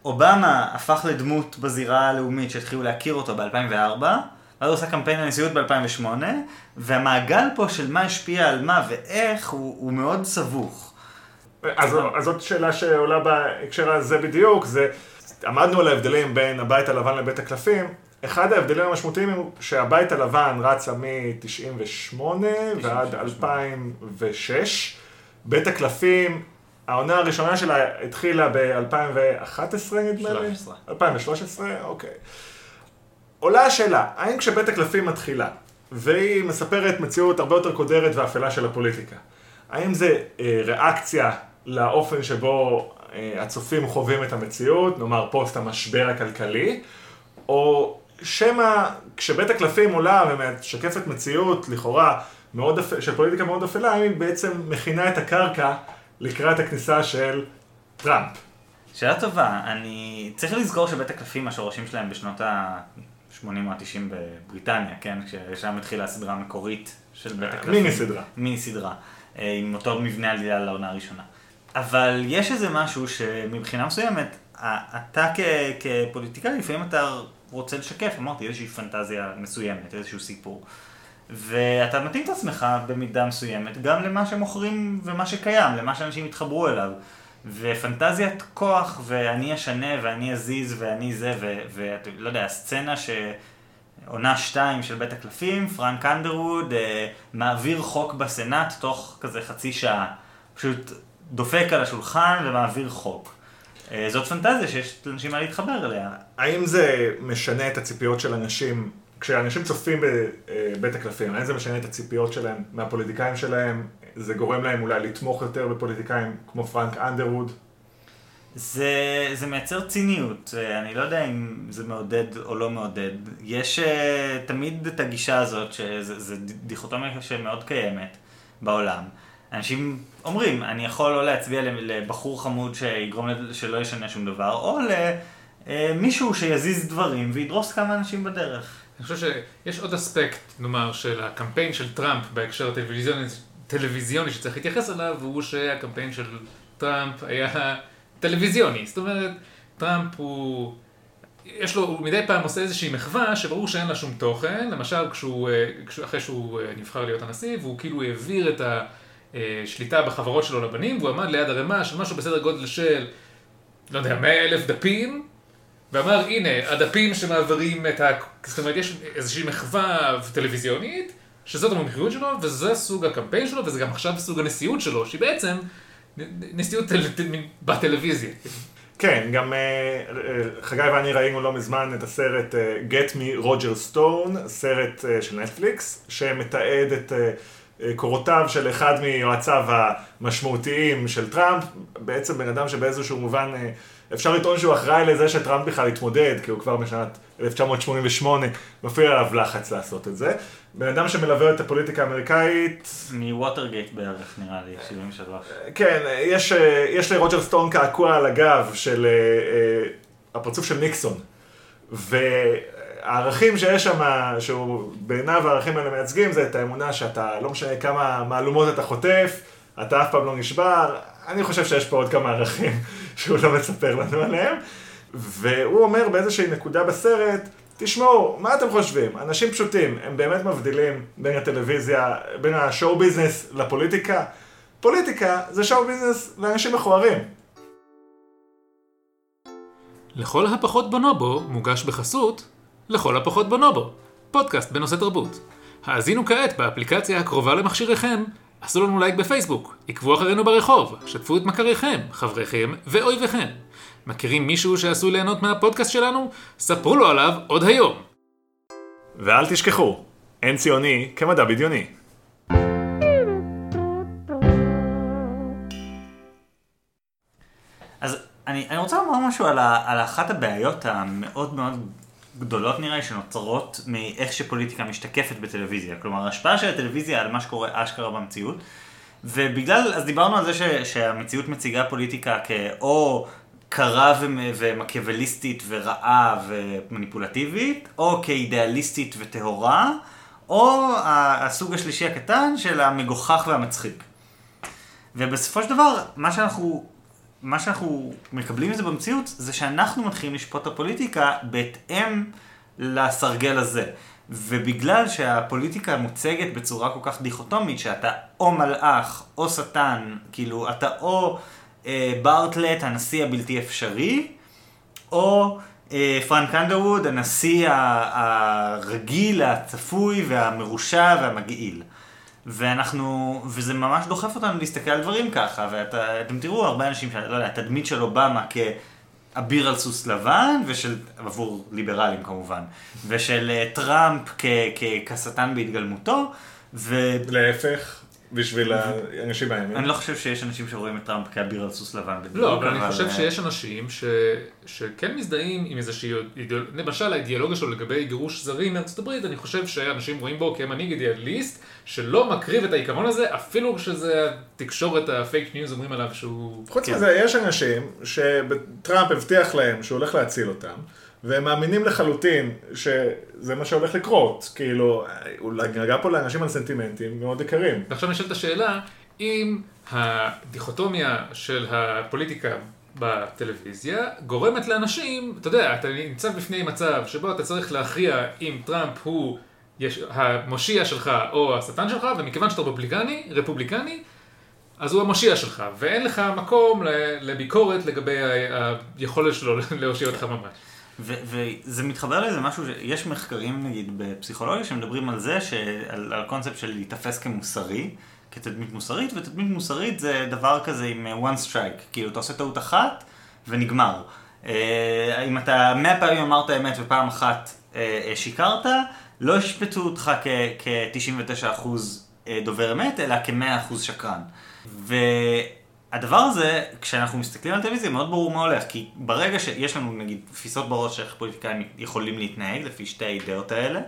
אובמה הפך לדמות בזירה הלאומית שהתחילו להכיר אותו ב-2004. ואז הוא עשה קמפיין לנשיאות ב-2008, והמעגל פה של מה השפיע על מה ואיך הוא, הוא מאוד סבוך. אז, אז זאת שאלה שעולה בהקשר הזה בדיוק, זה, עמדנו על ההבדלים בין הבית הלבן לבית הקלפים. אחד ההבדלים המשמעותיים הוא שהבית הלבן רצה מ-98 ועד 2006. בית הקלפים, העונה הראשונה שלה התחילה ב-2011 נדמה לי? 13. 2013, אוקיי. עולה השאלה, האם כשבית הקלפים מתחילה, והיא מספרת מציאות הרבה יותר קודרת ואפלה של הפוליטיקה, האם זה אה, ריאקציה לאופן שבו אה, הצופים חווים את המציאות, נאמר פוסט המשבר הכלכלי, או שמא כשבית הקלפים עולה ומשקפת מציאות לכאורה מאוד. של פוליטיקה מאוד אפלה, היא בעצם מכינה את הקרקע לקראת הכניסה של טראמפ. שאלה טובה, אני צריך לזכור שבית הקלפים, השורשים שלהם בשנות ה-80 או ה-90 בבריטניה, כן? כששם התחילה הסדרה המקורית של בית הקלפים. מיני סדרה. מיני סדרה, אה, עם אותו מבנה עלילה לעונה הראשונה. אבל יש איזה משהו שמבחינה מסוימת, אתה כפוליטיקאי, לפעמים אתה רוצה לשקף, אמרתי, איזושהי פנטזיה מסוימת, איזשהו סיפור. ואתה מתאים את עצמך במידה מסוימת גם למה שמוכרים ומה שקיים, למה שאנשים יתחברו אליו. ופנטזיית כוח, ואני אשנה, ואני אזיז, ואני זה, ואתה לא יודע, הסצנה ש... עונה שתיים של בית הקלפים, פרנק אנדרווד אה, מעביר חוק בסנאט תוך כזה חצי שעה. פשוט דופק על השולחן ומעביר חוק. אה, זאת פנטזיה שיש לאנשים מה להתחבר אליה. האם זה משנה את הציפיות של אנשים, כשאנשים צופים בבית הקלפים, האם זה משנה את הציפיות שלהם מהפוליטיקאים שלהם? זה גורם להם אולי לתמוך יותר בפוליטיקאים כמו פרנק אנדרווד? זה, זה מייצר ציניות, אה, אני לא יודע אם זה מעודד או לא מעודד. יש uh, תמיד את הגישה הזאת, שזו דיכוטומיה שמאוד קיימת בעולם. אנשים אומרים, אני יכול לא להצביע לבחור חמוד שיגרום שלא ישנה שום דבר, או למישהו שיזיז דברים וידרוס כמה אנשים בדרך. אני חושב שיש עוד אספקט, נאמר, של הקמפיין של טראמפ בהקשר הטלוויזיוני טלוויזיוני שצריך להתייחס אליו, והוא שהקמפיין של טראמפ היה טלוויזיוני. זאת אומרת, טראמפ הוא... יש לו, הוא מדי פעם עושה איזושהי מחווה שברור שאין לה שום תוכן, למשל כשהוא, אה, אחרי שהוא אה, נבחר להיות הנשיא, והוא כאילו העביר את השליטה בחברות שלו לבנים, והוא עמד ליד ערימה של משהו בסדר גודל של, לא יודע, 100 אלף דפים, ואמר, הנה, הדפים שמעבירים את ה... זאת אומרת, יש איזושהי מחווה טלוויזיונית, שזאת המומחיות שלו, וזה סוג הקמפיין שלו, וזה גם עכשיו סוג הנשיאות שלו, שהיא בעצם נשיאות טל... בטלוויזיה. כן, גם אה, אה, חגי ואני ראינו לא מזמן את הסרט אה, Get Me Roger Stone, סרט של נטפליקס, שמתעד את קורותיו של אחד מיועציו המשמעותיים של טראמפ, בעצם בן אדם שבאיזשהו מובן אפשר לטעון שהוא אחראי לזה שטראמפ בכלל התמודד, כי הוא כבר משנת 1988 מפעיל עליו לחץ לעשות את זה. בן אדם שמלווה את הפוליטיקה האמריקאית... מווטרגייט בערך, נראה לי, 73. כן, יש, יש לרוג'ר סטון קעקוע על הגב של הפרצוף של ניקסון. והערכים שיש שם, שהוא בעיניו הערכים האלה מייצגים, זה את האמונה שאתה, לא משנה כמה מהלומות אתה חוטף, אתה אף פעם לא נשבר. אני חושב שיש פה עוד כמה ערכים שהוא לא מספר לנו עליהם. והוא אומר באיזושהי נקודה בסרט, תשמעו, מה אתם חושבים? אנשים פשוטים, הם באמת מבדילים בין הטלוויזיה, בין השואו ביזנס לפוליטיקה? פוליטיקה זה שואו ביזנס לאנשים מכוערים. לכל הפחות בונובו מוגש בחסות לכל הפחות בונובו, פודקאסט בנושא תרבות. האזינו כעת באפליקציה הקרובה למכשיריכם, עשו לנו לייק בפייסבוק, עקבו אחרינו ברחוב, שתפו את מכריכם, חבריכם ואויביכם. מכירים מישהו שעשוי ליהנות מהפודקאסט שלנו? ספרו לו עליו עוד היום. ואל תשכחו, אין ציוני כמדע בדיוני. אז אני, אני רוצה לומר משהו על, ה, על אחת הבעיות המאוד מאוד גדולות נראה לי שנוצרות מאיך שפוליטיקה משתקפת בטלוויזיה. כלומר, ההשפעה של הטלוויזיה על מה שקורה אשכרה במציאות. ובגלל, אז דיברנו על זה ש, שהמציאות מציגה פוליטיקה כאו קרה ומקיאווליסטית ורעה ומניפולטיבית, או כאידיאליסטית וטהורה, או הסוג השלישי הקטן של המגוחך והמצחיק. ובסופו של דבר, מה שאנחנו, מה שאנחנו מקבלים מזה במציאות, זה שאנחנו מתחילים לשפוט את הפוליטיקה בהתאם לסרגל הזה. ובגלל שהפוליטיקה מוצגת בצורה כל כך דיכוטומית, שאתה או מלאך או שטן, כאילו, אתה או... אה, בארטלט, הנשיא הבלתי אפשרי, או אה, פרנק אנדרווד, הנשיא הרגיל, הצפוי והמרושע והמגעיל. ואנחנו, וזה ממש דוחף אותנו להסתכל על דברים ככה, ואתם תראו הרבה אנשים, לא יודע, התדמית של אובמה כאביר על סוס לבן, ושל, עבור ליברלים כמובן, ושל אה, טראמפ כשטן בהתגלמותו, ו... להפך. בשביל האנשים האלה. אני לא חושב שיש אנשים שרואים את טראמפ כאביר על סוס לבן. לא, אבל אני חושב שיש אנשים שכן מזדהים עם איזושהי אידיאולוגיה, למשל האידיאולוגיה שלו לגבי גירוש זרים מארצות הברית, אני חושב שאנשים רואים בו כמנהיג אידיאליסט, שלא מקריב את העיקרון הזה, אפילו שזה התקשורת ה fake news אומרים עליו שהוא... חוץ כן. מזה, יש אנשים שטראמפ הבטיח להם שהוא הולך להציל אותם. והם מאמינים לחלוטין שזה מה שהולך לקרות. כאילו, הוא נגע פה לאנשים על סנטימנטים מאוד יקרים. ועכשיו נשאלת השאלה, אם הדיכוטומיה של הפוליטיקה בטלוויזיה גורמת לאנשים, אתה יודע, אתה נמצא בפני מצב שבו אתה צריך להכריע אם טראמפ הוא יש, המושיע שלך או השטן שלך, ומכיוון שאתה רפובליקני, רפובליקני, אז הוא המושיע שלך, ואין לך מקום לביקורת לגבי היכולת שלו להושיע אותך ממש. וזה מתחבר לאיזה משהו, יש מחקרים נגיד בפסיכולוגיה שמדברים על זה, על הקונספט של להיתפס כמוסרי, כתדמית מוסרית, ותדמית מוסרית זה דבר כזה עם one strike, כאילו אתה עושה טעות אחת ונגמר. אה, אם אתה מאה פעמים אמרת אמת ופעם אחת אה, אה, שיקרת, לא ישפטו אותך כ-99% דובר אמת, אלא כ-100% שקרן. ו... הדבר הזה, כשאנחנו מסתכלים על טלוויזיה, מאוד ברור מה הולך, כי ברגע שיש לנו נגיד תפיסות בראש איך פוליטיקאים יכולים להתנהג לפי שתי האידאות האלה,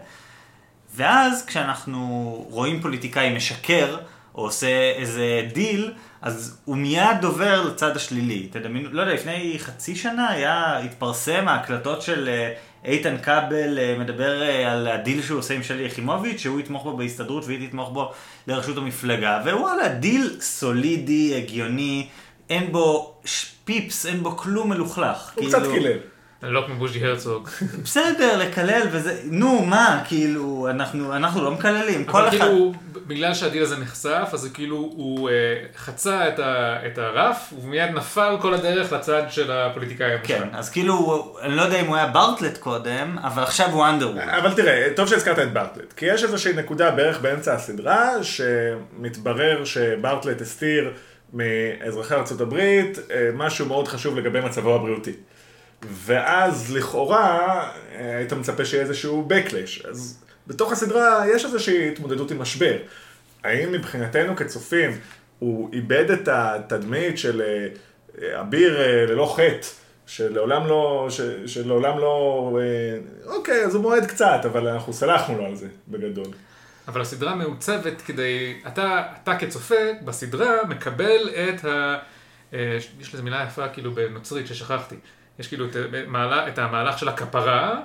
ואז כשאנחנו רואים פוליטיקאי משקר, או עושה איזה דיל, אז הוא מיד עובר לצד השלילי. תדמיינו, לא יודע, לפני חצי שנה היה, התפרסם ההקלטות של אה, איתן כבל אה, מדבר אה, על הדיל שהוא עושה עם שלי יחימוביץ', שהוא יתמוך בו בהסתדרות והיא תתמוך בו לראשות המפלגה, ווואלה, דיל סולידי, הגיוני, אין בו פיפס, אין בו כלום מלוכלך. הוא כאילו... קצת קילל. לא כמו בוז'י הרצוג. בסדר, לקלל וזה, נו, מה, כאילו, אנחנו, אנחנו לא מקללים, כל אבל אחד... כאילו, בגלל שהדיל הזה נחשף, אז זה כאילו, הוא אה, חצה את, ה, את הרף, ומיד נפל כל הדרך לצד של הפוליטיקאי כן, המושחת. אז כאילו, אני לא יודע אם הוא היה בארטלט קודם, אבל עכשיו הוא אנדרווד. אבל תראה, טוב שהזכרת את בארטלט, כי יש איזושהי נקודה בערך באמצע הסדרה, שמתברר שברטלט הסתיר מאזרחי ארה"ב אה, משהו מאוד חשוב לגבי מצבו הבריאותי. ואז לכאורה היית מצפה שיהיה איזשהו backlash. אז בתוך הסדרה יש איזושהי התמודדות עם משבר. האם מבחינתנו כצופים הוא איבד את התדמית של אה, אביר אה, ללא חטא, שלעולם לא, ש, שלעולם לא, אה, אוקיי, אז הוא מועד קצת, אבל אנחנו סלחנו לו על זה, בגדול. אבל הסדרה מעוצבת כדי, אתה, אתה כצופה בסדרה מקבל את ה... יש לזה מילה יפה כאילו בנוצרית ששכחתי. יש כאילו את, המהלך- את המהלך של הכפרה,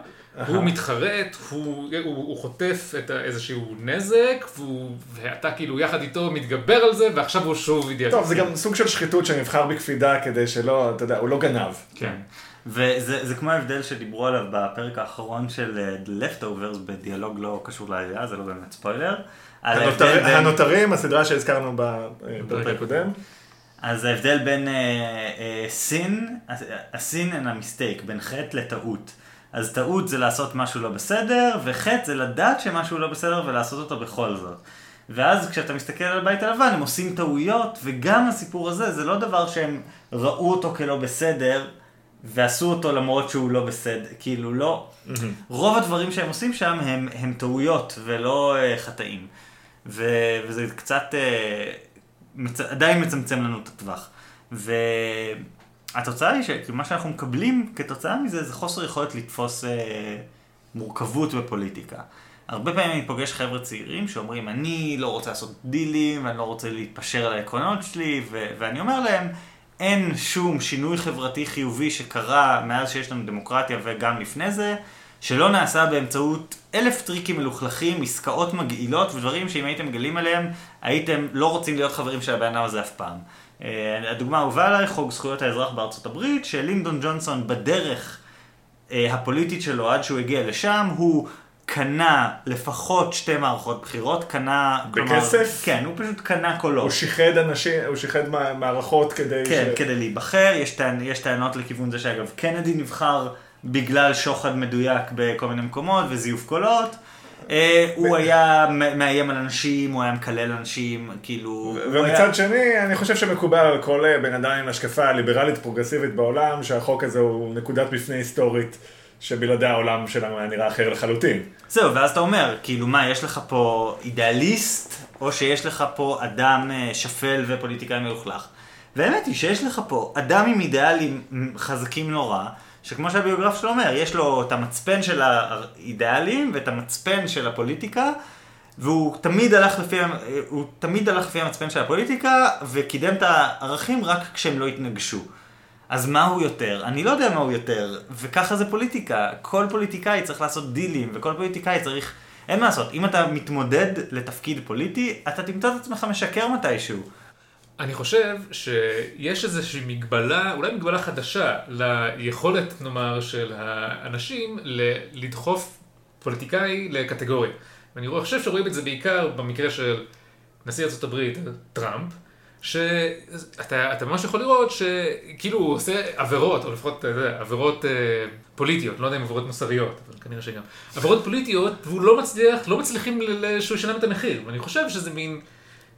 הוא מתחרט, הוא, הוא, הוא חוטף את איזשהו נזק, והוא, ואתה כאילו יחד איתו מתגבר על זה, ועכשיו הוא שוב אידיאל. טוב, זה גם סוג של שחיתות שנבחר בקפידה כדי שלא, אתה יודע, הוא לא גנב. כן. וזה זה כמו ההבדל שדיברו עליו בפרק האחרון של אה, The Leftovers בדיאלוג לא קשור לעלייה, זה לא באמת ספוילר. הנותרים, הסדרה שהזכרנו אה, בפרק הקודם. אז ההבדל בין סין, הסין and המסטייק, בין חטא לטעות. אז טעות זה לעשות משהו לא בסדר, וחטא זה לדעת שמשהו לא בסדר ולעשות אותו בכל זאת. ואז כשאתה מסתכל על הבית הלבן, הם עושים טעויות, וגם הסיפור הזה, זה לא דבר שהם ראו אותו כלא בסדר, ועשו אותו למרות שהוא לא בסדר, כאילו לא. רוב הדברים שהם עושים שם הם, הם טעויות ולא uh, חטאים. ו, וזה קצת uh, מצ... עדיין מצמצם לנו את הטווח. והתוצאה היא שמה שאנחנו מקבלים כתוצאה מזה זה חוסר יכולת לתפוס uh, מורכבות בפוליטיקה. הרבה פעמים אני פוגש חבר'ה צעירים שאומרים, אני לא רוצה לעשות דילים, אני לא רוצה להתפשר על העקרונות שלי, ו- ואני אומר להם, אין שום שינוי חברתי חיובי שקרה מאז שיש לנו דמוקרטיה וגם לפני זה, שלא נעשה באמצעות אלף טריקים מלוכלכים, עסקאות מגעילות ודברים שאם הייתם מגלים עליהם, הייתם לא רוצים להיות חברים של הבן אדם הזה אף פעם. אה, הדוגמה האהובה עליי, חוק זכויות האזרח בארצות הברית, שלינדון ג'ונסון בדרך אה, הפוליטית שלו עד שהוא הגיע לשם, הוא קנה לפחות שתי מערכות בחירות, קנה... בכסף? כן, הוא פשוט קנה קולות. הוא שיחד אנשים, הוא שיחד מע- מערכות כדי כן, ש... כדי להיבחר, יש, טענ... יש טענות לכיוון זה שאגב קנדי נבחר בגלל שוחד מדויק בכל מיני מקומות וזיוף קולות. אה, הוא היה מאיים על אנשים, הוא היה מקלל אנשים, כאילו... ומצד שני, אני חושב שמקובל על כל אה, בן אדם עם השקפה ליברלית פרוגרסיבית בעולם, שהחוק הזה הוא נקודת מפנה היסטורית, שבלעדיה העולם שלנו היה נראה אחר לחלוטין. זהו, ואז אתה אומר, כאילו מה, יש לך פה אידיאליסט, או שיש לך פה אדם אה, שפל ופוליטיקאי מלוכלך. והאמת היא שיש לך פה אדם עם אידיאלים חזקים נורא, שכמו שהביוגרף שלו אומר, יש לו את המצפן של האידיאלים ואת המצפן של הפוליטיקה, והוא תמיד הלך לפי, הוא תמיד הלך לפי המצפן של הפוליטיקה, וקידם את הערכים רק כשהם לא התנגשו. אז מה הוא יותר? אני לא יודע מה הוא יותר, וככה זה פוליטיקה. כל פוליטיקאי צריך לעשות דילים, וכל פוליטיקאי צריך... אין מה לעשות, אם אתה מתמודד לתפקיד פוליטי, אתה תמצא את עצמך משקר מתישהו. אני חושב שיש איזושהי מגבלה, אולי מגבלה חדשה, ליכולת, נאמר, של האנשים ל- לדחוף פוליטיקאי לקטגוריה. ואני חושב שרואים את זה בעיקר במקרה של נשיא הברית, טראמפ, שאתה אתה ממש יכול לראות שכאילו הוא עושה עבירות, או לפחות, יודע, עבירות אה, פוליטיות, לא יודע אם עבירות מוסריות, אבל כנראה שגם. עבירות פוליטיות, והוא לא מצליח, לא מצליחים ל- שהוא ישלם את המחיר. ואני חושב שזה מין...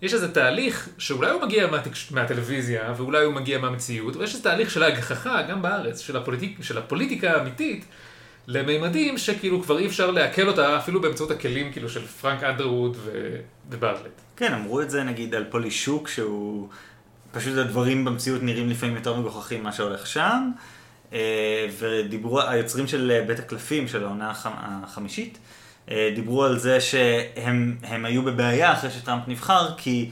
יש איזה תהליך שאולי הוא מגיע מהתקש... מהטלוויזיה ואולי הוא מגיע מהמציאות, אבל יש איזה תהליך של ההגחכה גם בארץ, של, הפוליטיק... של הפוליטיקה האמיתית, לממדים שכאילו כבר אי אפשר לעכל אותה אפילו באמצעות הכלים כאילו של פרנק אנדרווד ו... וברטלט. כן, אמרו את זה נגיד על פולישוק, שהוא... פשוט הדברים במציאות נראים לפעמים יותר מגוחכים ממה שהולך שם. אה, ודיברו, היוצרים של אה, בית הקלפים, של העונה החמ... החמישית, דיברו על זה שהם הם היו בבעיה אחרי שטראמפ נבחר, כי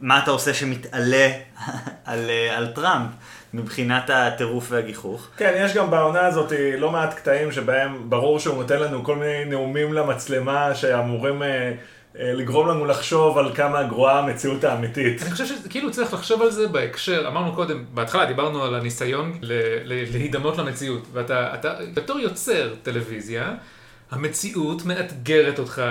מה אתה עושה שמתעלה על, אה, על טראמפ מבחינת הטירוף והגיחוך? כן, יש גם בעונה הזאת לא מעט קטעים שבהם ברור שהוא נותן לנו כל מיני נאומים למצלמה שאמורים אה, אה, לגרום לנו לחשוב על כמה גרועה המציאות האמיתית. אני חושב שכאילו צריך לחשוב על זה בהקשר, אמרנו קודם, בהתחלה דיברנו על הניסיון ל- ל- להידמות למציאות, ואתה אתה, בתור יוצר טלוויזיה, המציאות מאתגרת אותך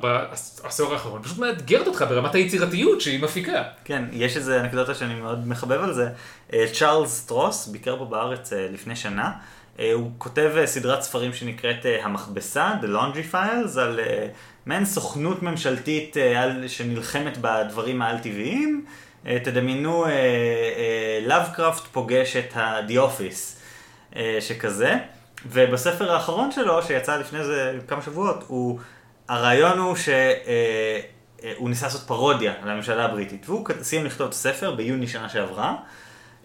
בעשור האחרון, פשוט מאתגרת אותך ברמת היצירתיות שהיא מפיקה. כן, יש איזה אנקדוטה שאני מאוד מחבב על זה. אה, צ'ארלס סטרוס ביקר פה בארץ אה, לפני שנה. אה, הוא כותב סדרת ספרים שנקראת המכבסה, The Laundry Files, על מעין סוכנות ממשלתית שנלחמת בדברים העל-טבעיים. אה, תדמיינו לאבקראפט פוגש את ה-The Office שכזה. ובספר האחרון שלו, שיצא לפני זה כמה שבועות, הוא, הרעיון הוא שהוא אה, אה, ניסה לעשות פרודיה על הממשלה הבריטית, והוא סיים לכתוב את הספר ביוני שנה שעברה,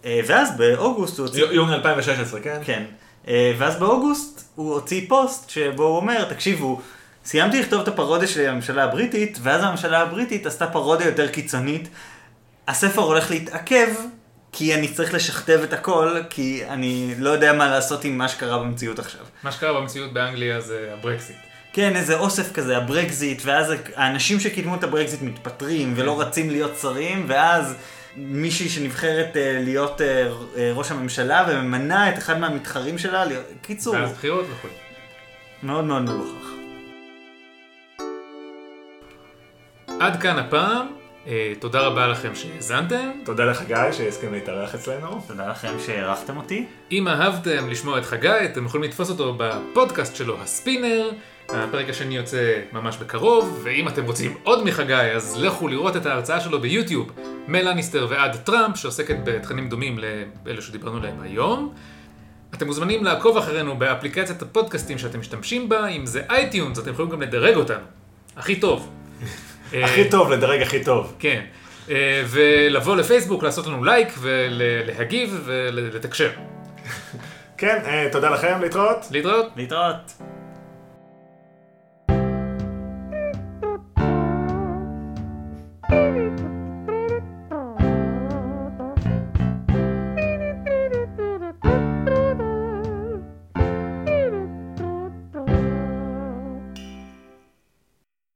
אה, ואז באוגוסט הוא הוציא... יוני 2016, כן? כן. אה, ואז באוגוסט הוא הוציא פוסט שבו הוא אומר, תקשיבו, סיימתי לכתוב את הפרודיה שלי על הממשלה הבריטית, ואז הממשלה הבריטית עשתה פרודיה יותר קיצונית. הספר הולך להתעכב, כי אני צריך לשכתב את הכל, כי אני לא יודע מה לעשות עם מה שקרה במציאות עכשיו. מה שקרה במציאות באנגליה זה הברקסיט. כן, איזה אוסף כזה, הברקזיט, ואז האנשים שקידמו את הברקזיט מתפטרים ולא רצים להיות שרים, ואז מישהי שנבחרת אה, להיות אה, אה, ראש הממשלה וממנה את אחד מהמתחרים שלה, להיות... קיצור, ואז בחירות וכו'. מאוד מאוד מגוחך. עד כאן הפעם, תודה רבה לכם שהאזנתם. תודה לך גיא שהסכים להתארח אצלנו. תודה לכם שאירחתם אותי. אם אהבתם לשמוע את חגי, אתם יכולים לתפוס אותו בפודקאסט שלו, הספינר. הפרק השני יוצא ממש בקרוב, ואם אתם רוצים עוד מחגי, אז לכו לראות את ההרצאה שלו ביוטיוב, מלניסטר ועד טראמפ, שעוסקת בתכנים דומים לאלה שדיברנו עליהם היום. אתם מוזמנים לעקוב אחרינו באפליקציית הפודקאסטים שאתם משתמשים בה, אם זה אייטיונס, אתם יכולים גם לדרג אותנו. הכי טוב. הכי טוב, לדרג הכי טוב. כן. אה, ולבוא לפייסבוק, לעשות לנו לייק ולהגיב ולתקשר. כן, אה, תודה לכם, להתראות. להתראות. להתראות.